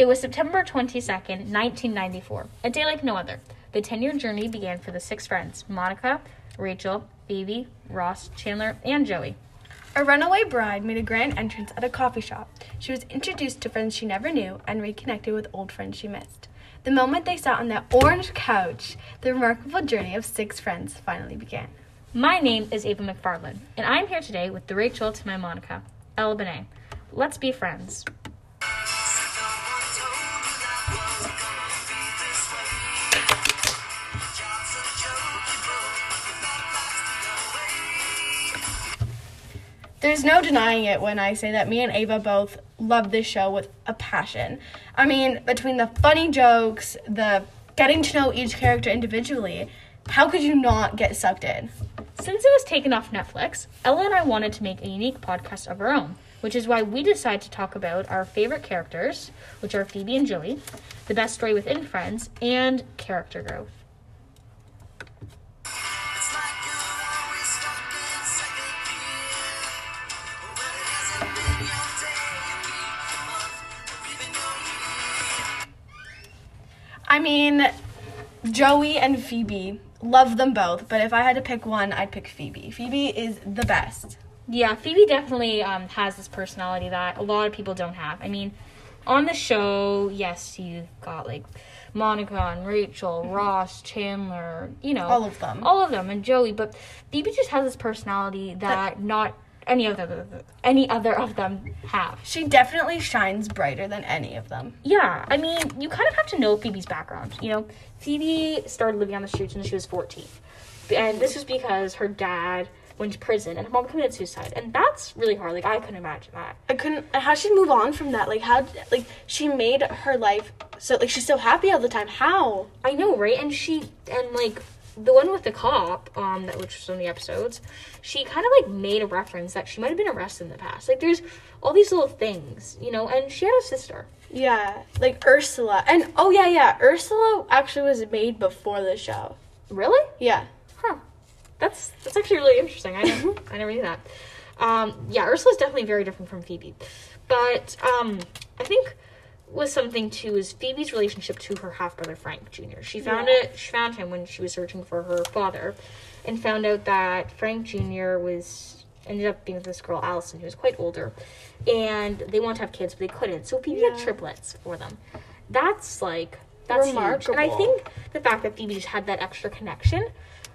It was September 22nd, 1994, a day like no other. The 10 year journey began for the six friends Monica, Rachel, Phoebe, Ross, Chandler, and Joey. A runaway bride made a grand entrance at a coffee shop. She was introduced to friends she never knew and reconnected with old friends she missed. The moment they sat on that orange couch, the remarkable journey of six friends finally began. My name is Ava McFarland, and I'm here today with the Rachel to my Monica, Ella Benet. Let's be friends. There's no denying it when I say that me and Ava both love this show with a passion. I mean, between the funny jokes, the getting to know each character individually, how could you not get sucked in? Since it was taken off Netflix, Ella and I wanted to make a unique podcast of our own, which is why we decided to talk about our favorite characters, which are Phoebe and Joey, the best story within Friends, and character growth. I mean, Joey and Phoebe, love them both, but if I had to pick one, I'd pick Phoebe. Phoebe is the best. Yeah, Phoebe definitely um, has this personality that a lot of people don't have. I mean, on the show, yes, you've got like Monica and Rachel, Ross, Chandler, you know, All of them. all of them, and Joey. But Phoebe just has this personality that not any of other any other of them have. She definitely shines brighter than any of them. Yeah, I mean, you kind of have to know Phoebe's background. You know, Phoebe started living on the streets when she was 14. And this was because her dad went to prison and her mom committed suicide. And that's really hard. Like, I couldn't imagine that. I couldn't. How she move on from that? Like how? Like she made her life so like she's so happy all the time. How? I know, right? And she, and like, the one with the cop, um, that which was in the episodes, she kind of like made a reference that she might have been arrested in the past. Like, there's all these little things, you know, and she had a sister. Yeah, like Ursula. And oh yeah, yeah, Ursula actually was made before the show. Really? Yeah. Huh. That's that's actually really interesting. I never, I never knew that. Um, yeah, Ursula's definitely very different from Phoebe, but um, I think was something too is Phoebe's relationship to her half brother Frank Jr. She found Yeah. it. She found him when she was searching for her father, and found out that Frank Jr. was ended up being with this girl Allison who was quite older, and they wanted to have kids but they couldn't. So Phoebe had triplets for them. That's like that's huge. And I think the fact that Phoebe just had that extra connection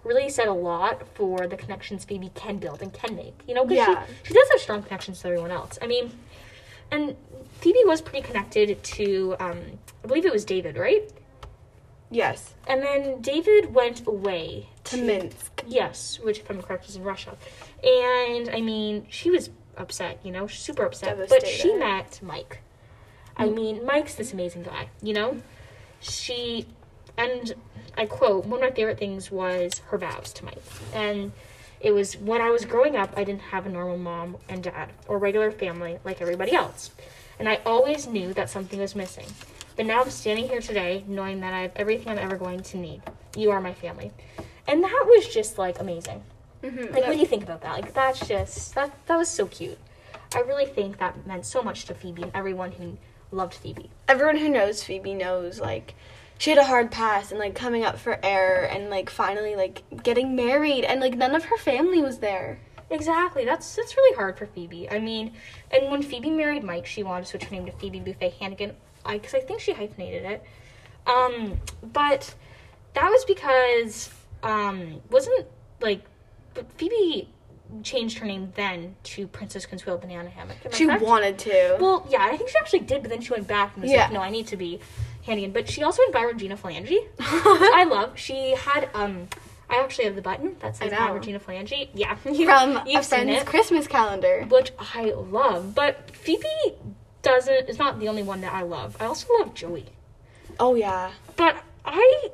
really said a lot for the connections Phoebe can build and can make. You know, because Yeah. she, she does have strong connections to everyone else. I mean, and Phoebe was pretty connected to, um, I believe it was David, right? Yes. And then David went away To Minsk. Yes, which, if I'm correct, is in Russia. And I mean, she was upset, you know, super upset. But she met Mike. I mean, Mike's this amazing guy, you know? She, and I quote, one of my favorite things was her vows to Mike. And it was when I was growing up, I didn't have a normal mom and dad or regular family like everybody else. And I always knew that something was missing. But now I'm standing here today knowing that I have everything I'm ever going to need. You are my family. And that was just like amazing. Mm-hmm. Like when you think about that, like that's just that that was so cute. I really think that meant so much to Phoebe and everyone who loved Phoebe. Everyone who knows Phoebe knows like she had a hard pass and like coming up for air and like finally like getting married and like none of her family was there. Exactly. That's that's really hard for Phoebe. I mean, and when Phoebe married Mike, she wanted to switch her name to Phoebe Buffay Hannigan. I because I think she hyphenated it. Um, but that was because um wasn't like but Phoebe changed her name then to Princess Consuelo Banana Hammock. She correct? wanted to. Well, yeah, I think she actually did, but then she went back and was Yeah. like, "No, I need to be Hannigan." But she also went by Regina Phalange, which I love. She had um, I actually have the button that says I by know. Regina Phalange. Yeah, you, From a you've seen friend's it, Christmas calendar. which I love. But Phoebe doesn't is not the only one that I love. I also love Joey, Oh yeah. but I.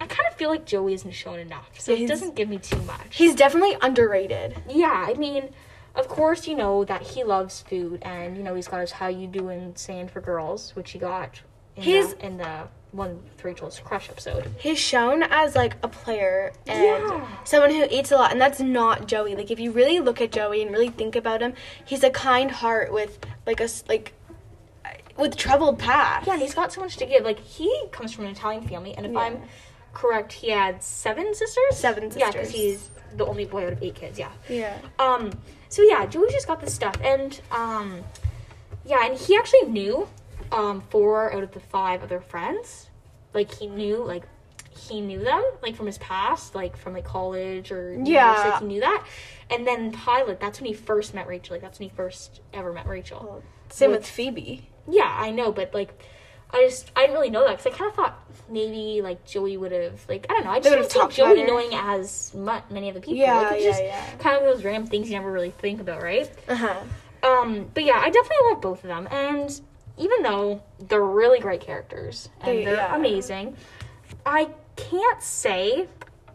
I kind of feel like Joey isn't shown enough, so Yeah, it doesn't give me too much. He's definitely underrated. Yeah, I mean, of course, you know that he loves food, and you know he's got his "How You Doing" saying for girls, which he got in He's- the, in the one with Rachel's crush episode. He's shown as like a player and Yeah. someone who eats a lot, and that's not Joey. Like if you really look at Joey and really think about him, he's a kind heart with like a like with troubled past. Yeah, and he's got so much to give. Like he comes from an Italian family, and if Yeah. I'm correct, he had seven sisters. Seven sisters. Yeah, because he's the only boy out of eight kids. Yeah. Yeah. Um. So yeah, Joey just got this stuff, and um, yeah, and he actually knew, um, four out of the five other friends. Like he knew, like he knew them, like from his past, like from like college or Yeah. like, he knew that. And then pilot, that's when he first met Rachel. Like that's when he first ever met Rachel. Same With- with Phoebe. Yeah, I know, but like, I just I didn't really know that because I kind of thought maybe like Joey would have like I don't know. I just didn't talked Joey about her. knowing as much many of the people. Yeah, like, yeah, just yeah. kind of those random things you never really think about, right? Uh huh. Um, but yeah, I definitely love both of them, and even though they're really great characters and They- are yeah. amazing, I can't say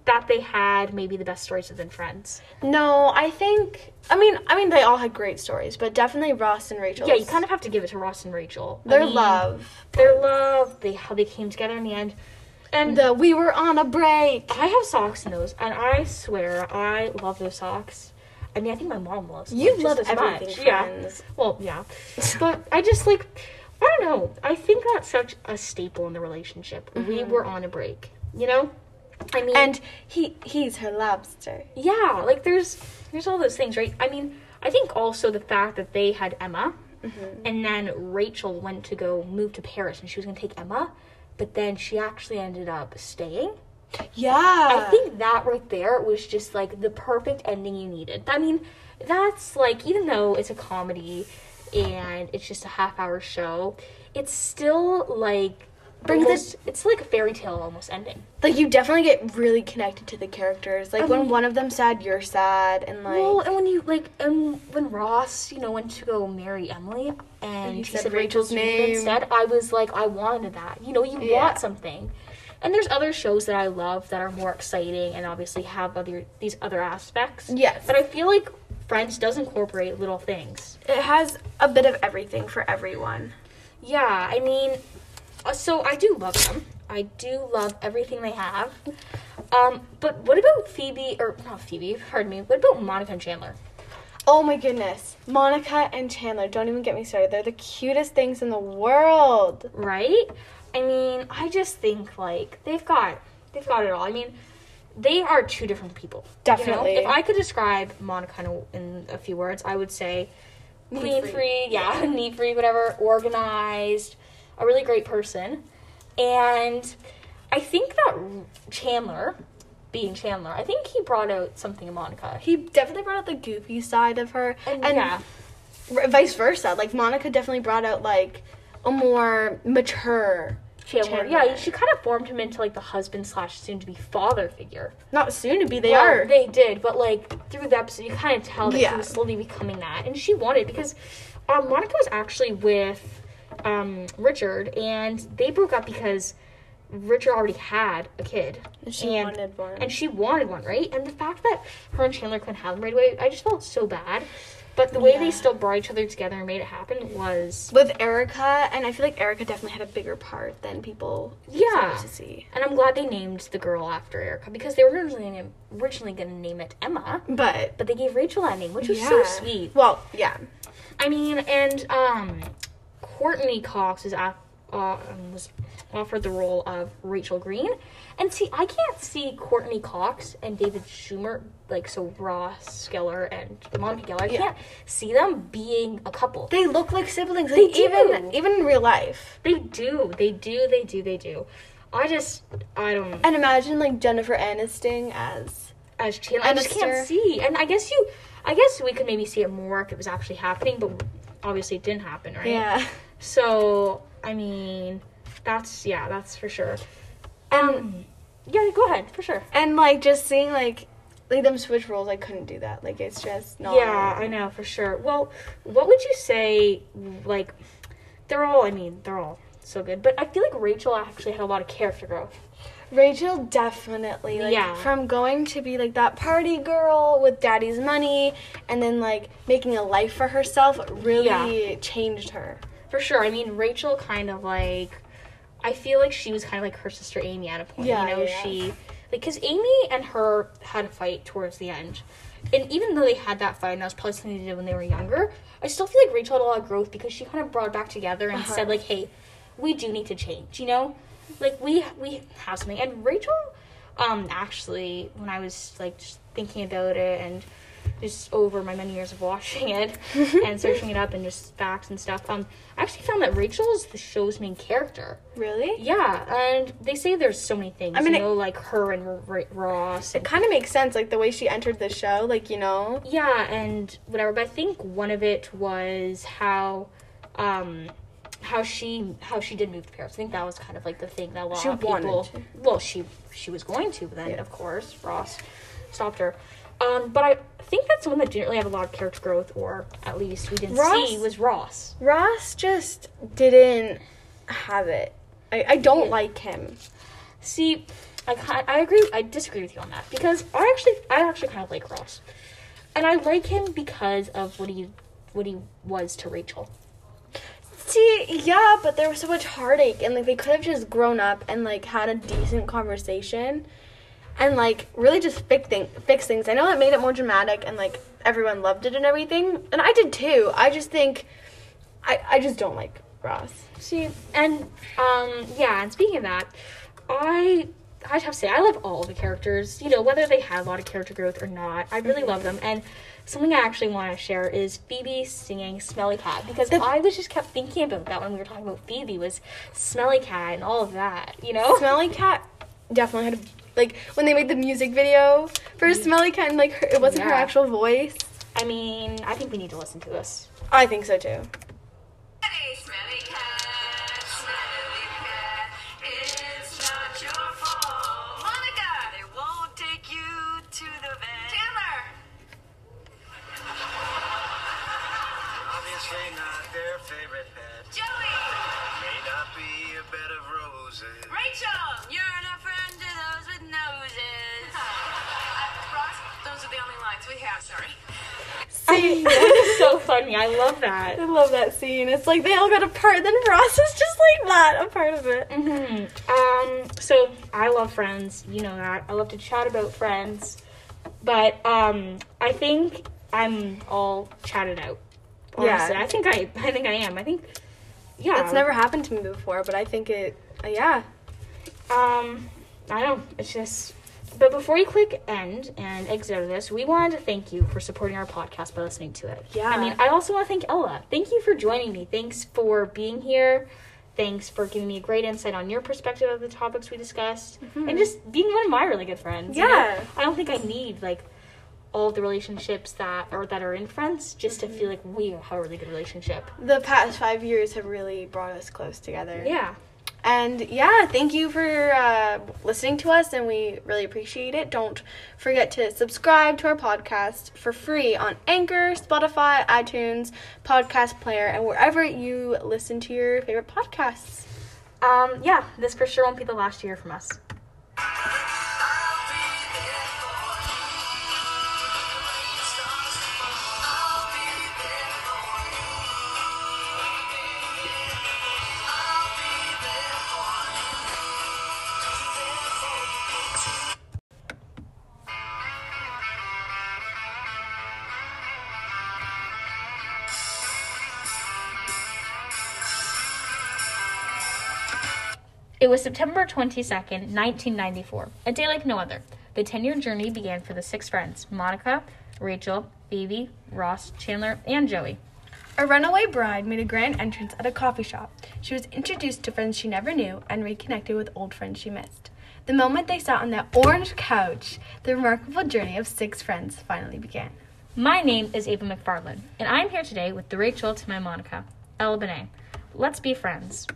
that they had maybe the best stories within Friends. No, I think. I mean, I mean, they all had great stories, but definitely Ross and Rachel. Yeah, you kind of have to give it to Ross and Rachel. I their mean, love. their love, they how they came together in the end, and The we were on a break. I have socks in those, and I swear I love those socks. I mean, I think my mom loves. You love as everything, much. Yeah. friends. Well, yeah, but I just like, I don't know. I think that's such a staple in the relationship. We mm-hmm. were on a break, you know. I mean, And he he's her lobster. yeah, like there's there's all those things, right? I mean, I think also the fact that they had Emma, mm-hmm. and then Rachel went to go move to Paris, and she was gonna take Emma, but then she actually ended up staying. Yeah. I think that right there was just like the perfect ending you needed. I mean, that's like even though it's a comedy and it's just a half hour show, it's still like Brings this it's like a fairy tale almost ending. like you definitely get really connected to the characters. Like I when one of them's sad, you're sad, and like well, and when you like, and when Ross, you know, went to go marry Emily, and he he said said, Rachel's name. instead, I was like, I wanted that. You know, you Yeah. want something. And there's other shows that I love that are more exciting and obviously have other these other aspects. Yes. But I feel like Friends does incorporate little things. it has a bit of everything for everyone. Yeah, I mean, uh, so I do love them. I do love everything they have. Um, but what about Phoebe or not Phoebe? Pardon me. What about Monica and Chandler? Oh my goodness, Monica and Chandler. Don't even get me started. They're the cutest things in the world. right? I mean, I just think like they've got they've got it all. I mean, they are two different people. you know? Definitely. If I could describe Monica in a, in a few words, I would say clean free. free, yeah, neat free, whatever, organized, a really great person. And I think that Chandler, being Chandler, I think he brought out something in Monica. He definitely brought out the goofy side of her, And, and yeah, r- vice versa. Like Monica definitely brought out like a more mature, Chandler, Chandler. yeah, she kind of formed him into like the husband slash soon to be father figure. not soon to be. They Well, are. They did, but like through the episode, you kind of tell that Yeah. he was slowly becoming that, and she wanted because um, Monica was actually with um, Richard, and they broke up because Richard already had a kid, And she wanted one. and she wanted one, right? And the fact that her and Chandler couldn't have them right away, I just felt so bad. But the way Yeah. they still brought each other together and made it happen was with Erica, and I feel like Erica definitely had a bigger part than people Yeah. to see. and I'm glad they named the girl after Erica because they were originally originally going to name it Emma, But but they gave Rachel that name, which was so sweet. Well, yeah. I mean, and um, Courteney Cox is at, uh, um, was offered the role of Rachel Green, and see, I can't see Courteney Cox and David Schwimmer like so Ross Geller and Monica Geller. I Yeah. can't see them being a couple. They look like siblings. They Like, even do. even in real life. They do, they do, they do, they do. I just, I don't. And imagine like Jennifer Aniston as as Chandler. I just can't see. And I guess you, I guess we could maybe see it more if it was actually happening, but obviously it didn't happen, right? yeah. So I mean, that's yeah, that's for sure. Um, yeah, go ahead for sure. And like just seeing like like them switch roles, I couldn't do that. Like it's just not. Yeah, I know for sure. Well, what would you say? Like, they're all. I mean, they're all so good, but I feel like Rachel actually had a lot of character growth. Rachel definitely like Yeah. from going to be like that party girl with daddy's money and then like making a life for herself really changed her. For sure. I mean, Rachel kind of like. I feel like she was kind of like her sister Amy at a point. Yeah, you know, yeah. she like because Amy and her had a fight towards the end, and even though they had that fight, and that was probably something they did when they were younger, I still feel like Rachel had a lot of growth because she kind of brought it back together and said like, "Hey, we do need to change," you know, like we we have something. And Rachel, um, actually, when I was like just thinking about it and just over my many years of watching it and searching it up and just facts and stuff, um, I actually found that Rachel is the show's main character. Really? Yeah, and they say there's so many things. I mean, you it- like her and R- R- Ross. It kind of makes sense, like the way she entered the show, like, you know. yeah, and whatever. But I think one of it was how, um, how she how she did move to Paris. I think that was kind of like the thing that a lot She of people. wanted to. Well, she she was going to, but then Yeah. of course Ross stopped her. Um, but I think that's the one that didn't really have a lot of character growth, or at least we didn't Ross? see, was Ross. Ross just didn't have it. I, I don't like him. See, I I agree. I disagree with you on that because I actually I actually kind of like Ross, and I like him because of what he what he was to Rachel. See, yeah, but there was so much heartache, and like they could have just grown up and like had a decent conversation, and like really just fix thing fix things. I know that made it more dramatic, and like everyone loved it and everything, and I did too. I just think, I I just don't like Ross. See, and um yeah, and speaking of that, I I have to say I love all the characters. You know whether they have a lot of character growth or not, I really love them. And something I actually want to share is Phoebe singing "Smelly Cat" because I was just kept thinking about that when we were talking about Phoebe was "Smelly Cat" and all of that. You know. Smelly Cat definitely had a, like when they made the music video for mm-hmm. Smelly Cat, and like her, it wasn't her actual voice. I mean, I think we need to listen to this. I think so too. Smelly, smelly cat, smelly cat, it's not your fault. Monica, they won't take you to the vet. Chandler, Obviously not uh, their favorite pet. Joey, May not be a bed of roses. Rachel, you're we have. Sorry. See, That's so funny. I love that. I love that scene. It's like they all got a part, then Ross is just like that, a part of it. hmm Um, so I love Friends. You know that. I love to chat about Friends, but um, I think I'm all chatted out. Honestly, Yeah. I think I, I think I am. I think, yeah. That's never happened to me before, but I think it, uh, yeah. Um, I don't. It's just. But before you click end and exit out of this, we wanted to thank you for supporting our podcast by listening to it. Yeah. I mean, I also want to thank Ella. Thank you for joining me. Thanks for being here. Thanks for giving me a great insight on your perspective of the topics we discussed, mm-hmm. and just being one of my really good friends. you know? Yeah. I don't think I need like all the relationships that or that are in friends just to mm-hmm. feel like we have a really good relationship. The past five years have really brought us close together. Yeah. And yeah, thank you for uh, listening to us, and we really appreciate it. Don't forget to subscribe to our podcast for free on Anchor, Spotify, iTunes, Podcast Player, and wherever you listen to your favorite podcasts. Um, yeah, this for sure won't be the last year from us. It was September 22nd, 1994, a day like no other. The 10 year journey began for the six friends Monica, Rachel, Phoebe, Ross, Chandler, and Joey. A runaway bride made a grand entrance at a coffee shop. She was introduced to friends she never knew and reconnected with old friends she missed. The moment they sat on that orange couch, the remarkable journey of six friends finally began. My name is Ava McFarland, and I'm here today with the Rachel to my Monica, Ella Benet. Let's be friends.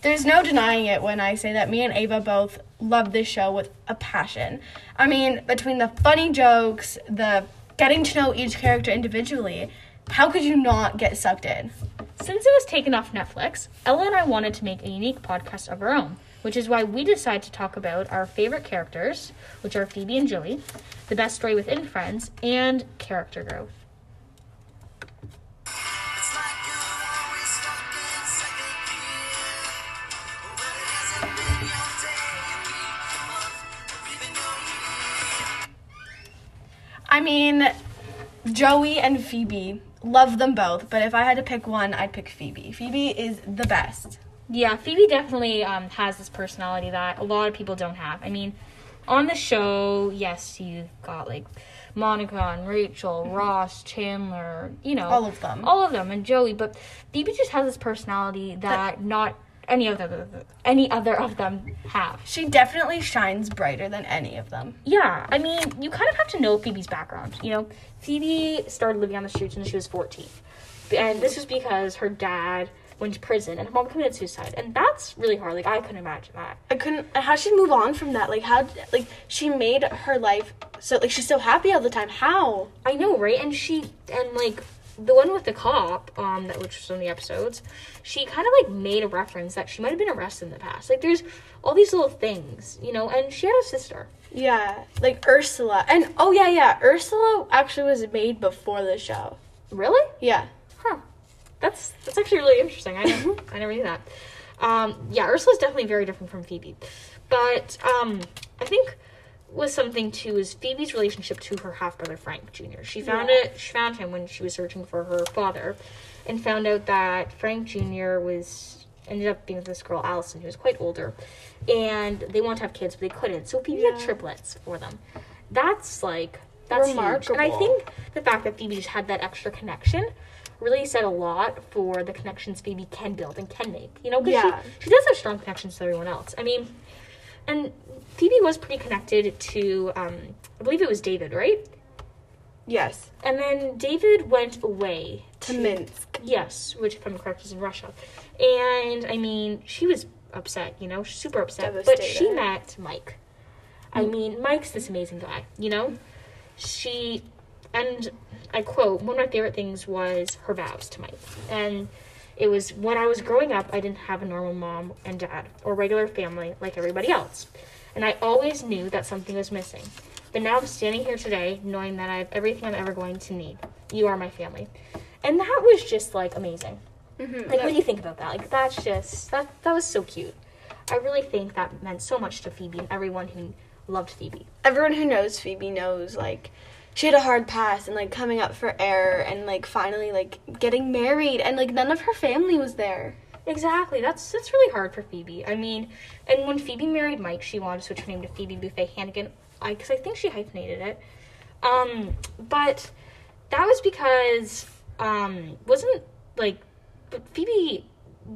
There's no denying it when I say that me and Ava both love this show with a passion. I mean, between the funny jokes, the getting to know each character individually, how could you not get sucked in? Since it was taken off Netflix, Ella and I wanted to make a unique podcast of our own. which is why we decided to talk about our favorite characters, which are Phoebe and Joey, the best story within Friends, and character growth. I mean, Joey and Phoebe, love them both, but if I had to pick one, I'd pick Phoebe. Phoebe is the best. Yeah, Phoebe definitely um, has this personality that a lot of people don't have. I mean, on the show, yes, you've got like Monica and Rachel, Ross, Chandler, you know, All of them. all of them, and Joey. But Phoebe just has this personality that not any of them, any other of them have. She definitely shines brighter than any of them. Yeah, I mean, you kind of have to know Phoebe's background. You know, Phoebe started living on the streets when she was 14. And this was because her dad went to prison and her mom committed suicide. And that's really hard. Like, I couldn't imagine that. I couldn't. How she move on from that? Like how? Like she made her life so like she's so happy all the time. How? I know, right? And she, and like, the one with the cop, um, that which was on the episodes, she kind of like made a reference that she might have been arrested in the past. Like, there's all these little things, you know, and she had a sister. Yeah, like Ursula. And oh yeah, yeah. Ursula actually was made before the show. Really? Yeah. Huh. That's that's actually really interesting. I never, I never knew that. Um, yeah, Ursula's definitely very different from Phoebe, but um, I think was something too is Phoebe's relationship to her half brother Frank Jr. She found Yeah. it. She found him when she was searching for her father, and found out that Frank Jr. was ended up being with this girl Allison, who was quite older, and they wanted to have kids, but they couldn't. So Phoebe had triplets for them. That's like that's huge. And I think the fact that Phoebe just had that extra connection really said a lot for the connections Phoebe can build and can make. You know, because Yeah. she, she does have strong connections to everyone else. I mean, and Phoebe was pretty connected to, um, I believe it was David, right? Yes. And then David went away To Minsk. Yes, which, if I'm correct, is in Russia. And I mean, she was upset, you know, super upset. But she met Mike. I mean, Mike's this amazing guy, you know? She, and I quote, one of my favorite things was her vows to Mike. And it was when I was growing up, I didn't have a normal mom and dad or regular family like everybody else. And I always knew that something was missing. But now I'm standing here today knowing that I have everything I'm ever going to need. You are my family. And that was just like amazing. Mm-hmm. Like when you think about that, like that's just that that was so cute. I really think that meant so much to Phoebe and everyone who loved Phoebe. Everyone who knows Phoebe knows like she had a hard pass and like coming up for air and like finally like getting married and like none of her family was there. Exactly. That's that's really hard for Phoebe. I mean, and when Phoebe married Mike, she wanted to switch her name to Phoebe Buffay Hannigan. I because I think she hyphenated it. Um, but that was because um wasn't like but Phoebe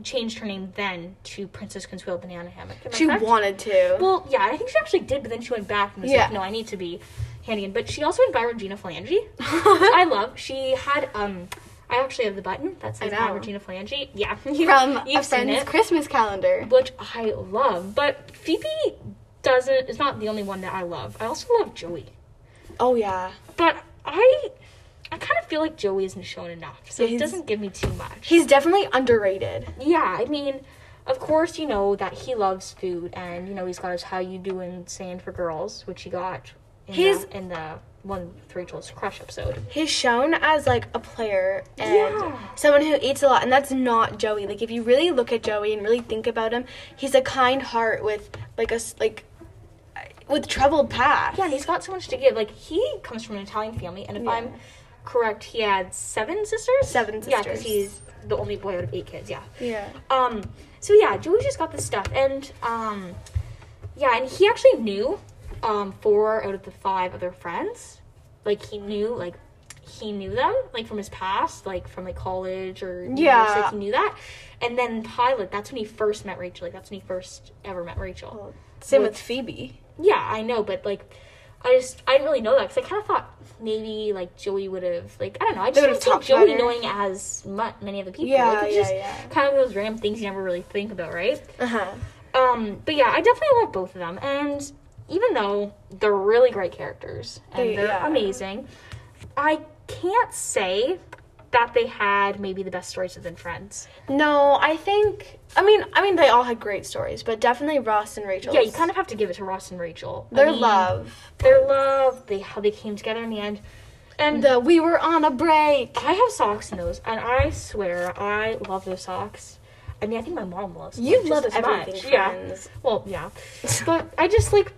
changed her name then to Princess Consuelo Banana Hammock. She correct? wanted to. Well, yeah, I think she actually did, but then she went back and was Yeah. like, "No, I need to be Hannigan." But she also went by Regina Phalange, which I love. She had um, I actually have the button that says by. Regina Phalange. Yeah, you, From you've seen friend's it, Christmas calendar. which I love. But Phoebe doesn't is not the only one that I love. I also love Joey, Oh yeah. but I. I kind of feel like Joey isn't shown enough, so Yeah, it doesn't give me too much. He's definitely underrated. Yeah, I mean, of course, you know that he loves food, and you know he's got his "How You Doing" saying for girls, which he got in, He's- the, in the one with Rachel's crush episode. He's shown as like a player and Yeah. someone who eats a lot, and that's not Joey. Like if you really look at Joey and really think about him, he's a kind heart with like a like with troubled past. Yeah, and he's got so much to give. Like he comes from an Italian family, and if Yeah. I'm correct, he had seven sisters. Seven sisters. Yeah, because he's the only boy out of eight kids. Yeah. Yeah. Um. So yeah, Joey just got this stuff, and um, yeah, and he actually knew, um, four out of the five other friends, like he knew, like he knew them, like from his past, like from like college or Yeah. like, he knew that. And then pilot, that's when he first met Rachel. Like that's when he first ever met Rachel. Same With- with Phoebe. Yeah, I know, but like. I just I didn't really know that because I kind of thought maybe like Joey would have like I don't know I just don't see Joey knowing as much many other people Yeah, like, it's yeah, just yeah. kind of those random things you never really think about right Uh huh. um, but yeah, I definitely love both of them, and even though they're really great characters and They- are yeah. amazing, I can't say that they had maybe the best stories within Friends. No, I think. I mean, I mean, they all had great stories, but definitely Ross and Rachel. Yeah, you kind of have to give it to Ross and Rachel. I their mean, love. their love, they how they came together in the end, and The we were on a break. I have socks in those, and I swear I love those socks. I mean, I think my mom loves. You love everything, much. Yeah. Well, yeah, but I just like,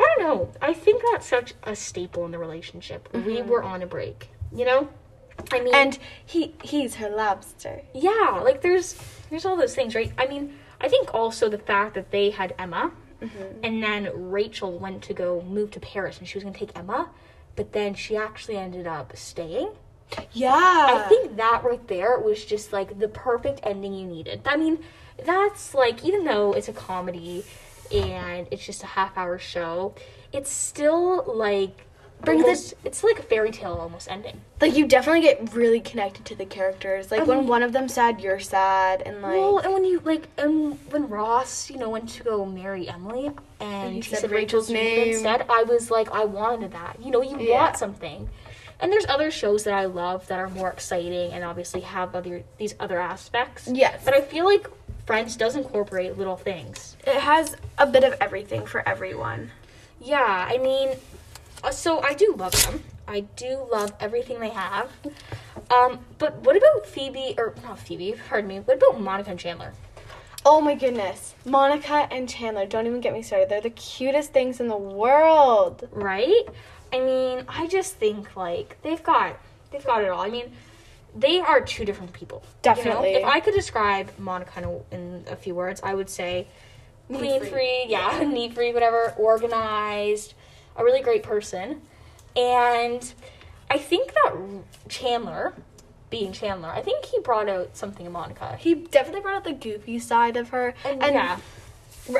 I don't know. I think that's such a staple in the relationship. We mm-hmm. were on a break, you know. I mean, And he he's her lobster. yeah, like there's there's all those things, right? I mean, I think also the fact that they had Emma, mm-hmm. and then Rachel went to go move to Paris, and she was gonna take Emma, but then she actually ended up staying. Yeah. I think that right there was just like the perfect ending you needed. I mean, that's like even though it's a comedy and it's just a half hour show, it's still like Brings this it's like a fairy tale almost ending. like you definitely get really connected to the characters. Like when um, one of them sad, you're sad, and like well, and when you like, and when Ross, you know, went to go marry Emily, and he he said said Rachel's Rachel's name name. instead, I was like, I wanted that. You know, you Yeah. want something. And there's other shows that I love that are more exciting and obviously have other these other aspects. Yes. But I feel like Friends does incorporate little things. it has a bit of everything for everyone. Yeah, I mean, uh, so I do love them. I do love everything they have. Um, but what about Phoebe or not Phoebe? Pardon me. What about Monica and Chandler? Oh my goodness, Monica and Chandler. Don't even get me started. They're the cutest things in the world. right? I mean, I just think like they've got they've got it all. I mean, they are two different people. you know? Definitely. If I could describe Monica in a, few words, I would say clean free. free, yeah, neat free, whatever, organized, a really great person. And I think that Chandler, being Chandler, I think he brought out something in Monica. He definitely brought out the goofy side of her, And, and yeah,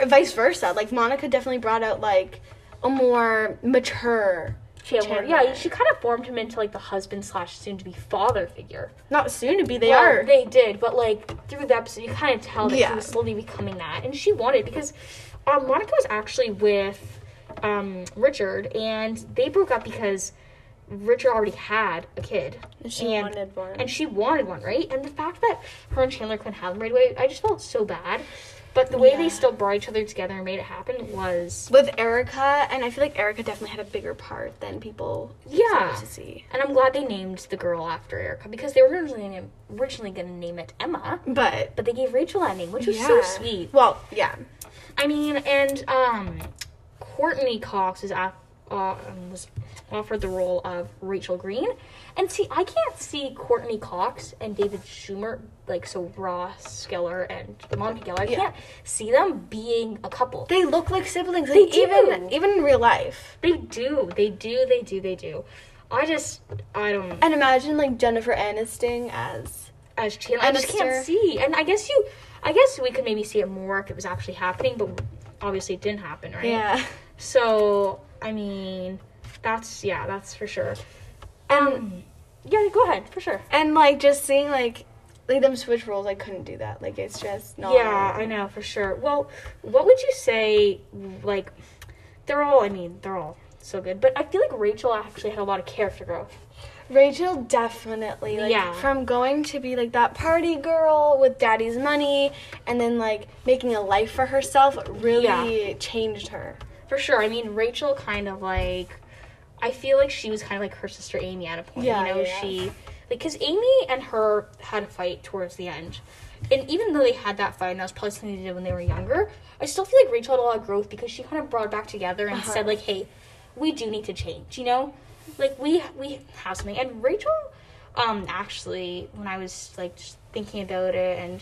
vice versa. Like Monica definitely brought out like a more mature Chandler, Chandler. yeah, she kind of formed him into like the husband slash soon to be father figure. Not soon to be. They Well, are. They did, but like through the episode, you kind of tell that Yeah. he was slowly becoming that, and she wanted because um, Monica was actually with um, Richard, and they broke up because Richard already had a kid, And she wanted one. and she wanted one, right? And the fact that her and Chandler couldn't have them right away, I just felt so bad. But the way Yeah. they still brought each other together and made it happen was with Erica, and I feel like Erica definitely had a bigger part than people Yeah. to see. And I'm glad they named the girl after Erica because they were originally originally going to name it Emma, But but they gave Rachel that name, which was so sweet. Well, yeah. I mean, and um, Courteney Cox is at, uh, was offered the role of Rachel Green, and see, I can't see Courteney Cox and David Schwimmer like so Ross Geller and Monica Geller. I Yeah. can't see them being a couple. They look like siblings. They Like, even do. even in real life. They do, they do, they do, they do. I just, I don't. And imagine like Jennifer Aniston as as Chandler. I just can't see. And I guess you, I guess we could maybe see it more if it was actually happening, but obviously it didn't happen, right? yeah. So I mean, that's yeah, that's for sure. Um, yeah, go ahead for sure. And like just seeing like like them switch roles, I couldn't do that. Like it's just not. Yeah, I know for sure. Well, what would you say? Like, they're all. I mean, they're all so good, but I feel like Rachel actually had a lot of character growth. Rachel definitely like Yeah. from going to be like that party girl with daddy's money and then like making a life for herself really changed her. For sure. I mean, Rachel kind of like. I feel like she was kind of like her sister Amy at a point. Yeah, you know, yeah. she. Like, because Amy and her had a fight towards the end. And even though they had that fight, and that was probably something they did when they were younger, I still feel like Rachel had a lot of growth because she kind of brought it back together and Uh-huh. said, like, hey, we do need to change, you know? Like, we we have something. And Rachel, um, actually, when I was, like, just thinking about it and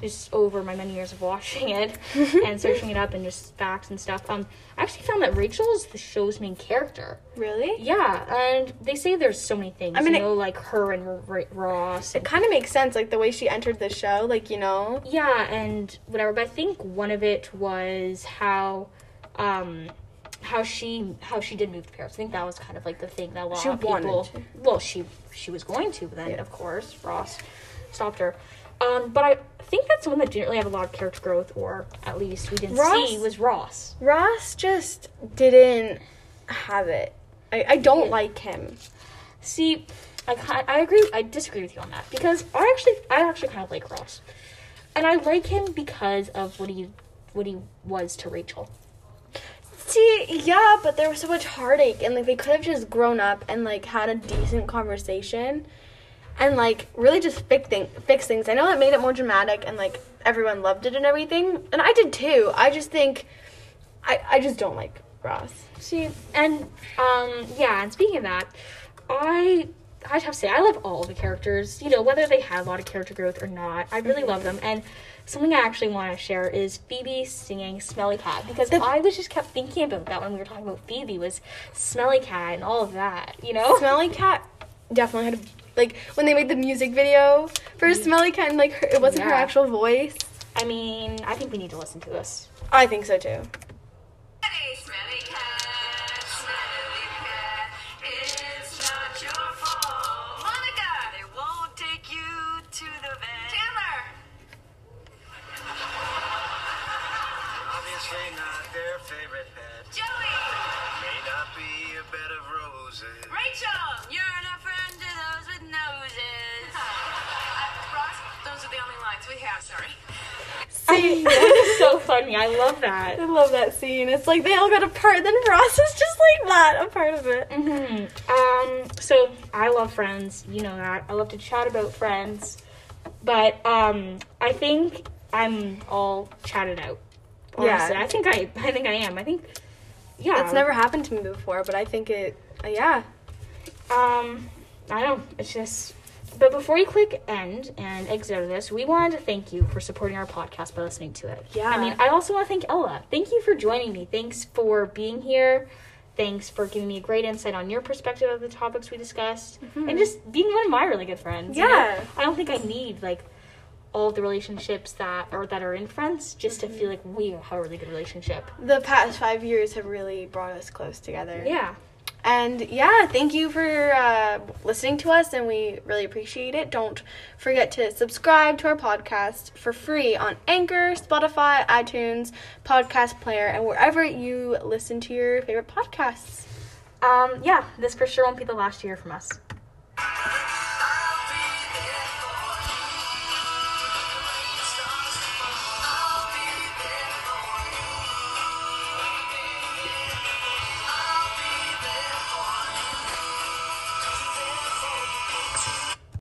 just over my many years of watching it and searching it up and just facts and stuff, um, I actually found that Rachel is the show's main character. Really? Yeah, and they say there's so many things. I mean, you it- like her and R- R- Ross. It kind of makes sense, like the way she entered the show, like you know. yeah, and whatever. But I think one of it was how, um, how she how she did move to Paris. I think that was kind of like the thing that a lot She of people. wanted to. Well, she she was going to, but then Yeah. of course Ross stopped her. Um, but I think that's the one that didn't really have a lot of character growth, or at least we didn't Ross? see, was Ross. Ross just didn't have it. I, I don't Yeah. like him. See, I I agree. I disagree with you on that because I actually I actually kind of like Ross, and I like him because of what he what he was to Rachel. See, yeah, but there was so much heartache, and like they could have just grown up and like had a decent conversation, and like really just fix thing fix things. I know that made it more dramatic, and like everyone loved it and everything, and I did too. I just think, I I just don't like Ross. See, and um, yeah, and speaking of that, I I'd have to say I love all the characters. You know, whether they had a lot of character growth or not, I really love them. And something I actually want to share is Phoebe singing "Smelly Cat" because I was just kept thinking about that when we were talking about Phoebe was "Smelly Cat" and all of that. You know, Smelly Cat definitely had a like when they made the music video for mm-hmm. Smelly Cat, and like her, it wasn't her actual voice. I mean, I think we need to listen to this. I think so too. Hey, smelly Sorry. See, It's so funny. I love that. I love that scene. It's like they all got a part, then Ross is just like that, a part of it. hmm Um, so I love Friends. You know that. I love to chat about Friends, but um, I think I'm all chatted out. Yeah. I think I, I think I am. I think, yeah. It's never happened to me before, but I think it. Uh, yeah. Um, I don't. It's just. But before you click end and exit out of this, we wanted to thank you for supporting our podcast by listening to it. Yeah. I mean, I also want to thank Ella. Thank you for joining me. Thanks for being here. Thanks for giving me a great insight on your perspective of the topics we discussed, mm-hmm. and just being one of my really good friends. you know? Yeah. I don't think I need like all the relationships that or that are in friends just to mm-hmm. feel like we have a really good relationship. The past five years have really brought us close together. Yeah. And yeah, thank you for uh, listening to us, and we really appreciate it. Don't forget to subscribe to our podcast for free on Anchor, Spotify, iTunes, Podcast Player, and wherever you listen to your favorite podcasts. Um, yeah, this for sure won't be the last year from us.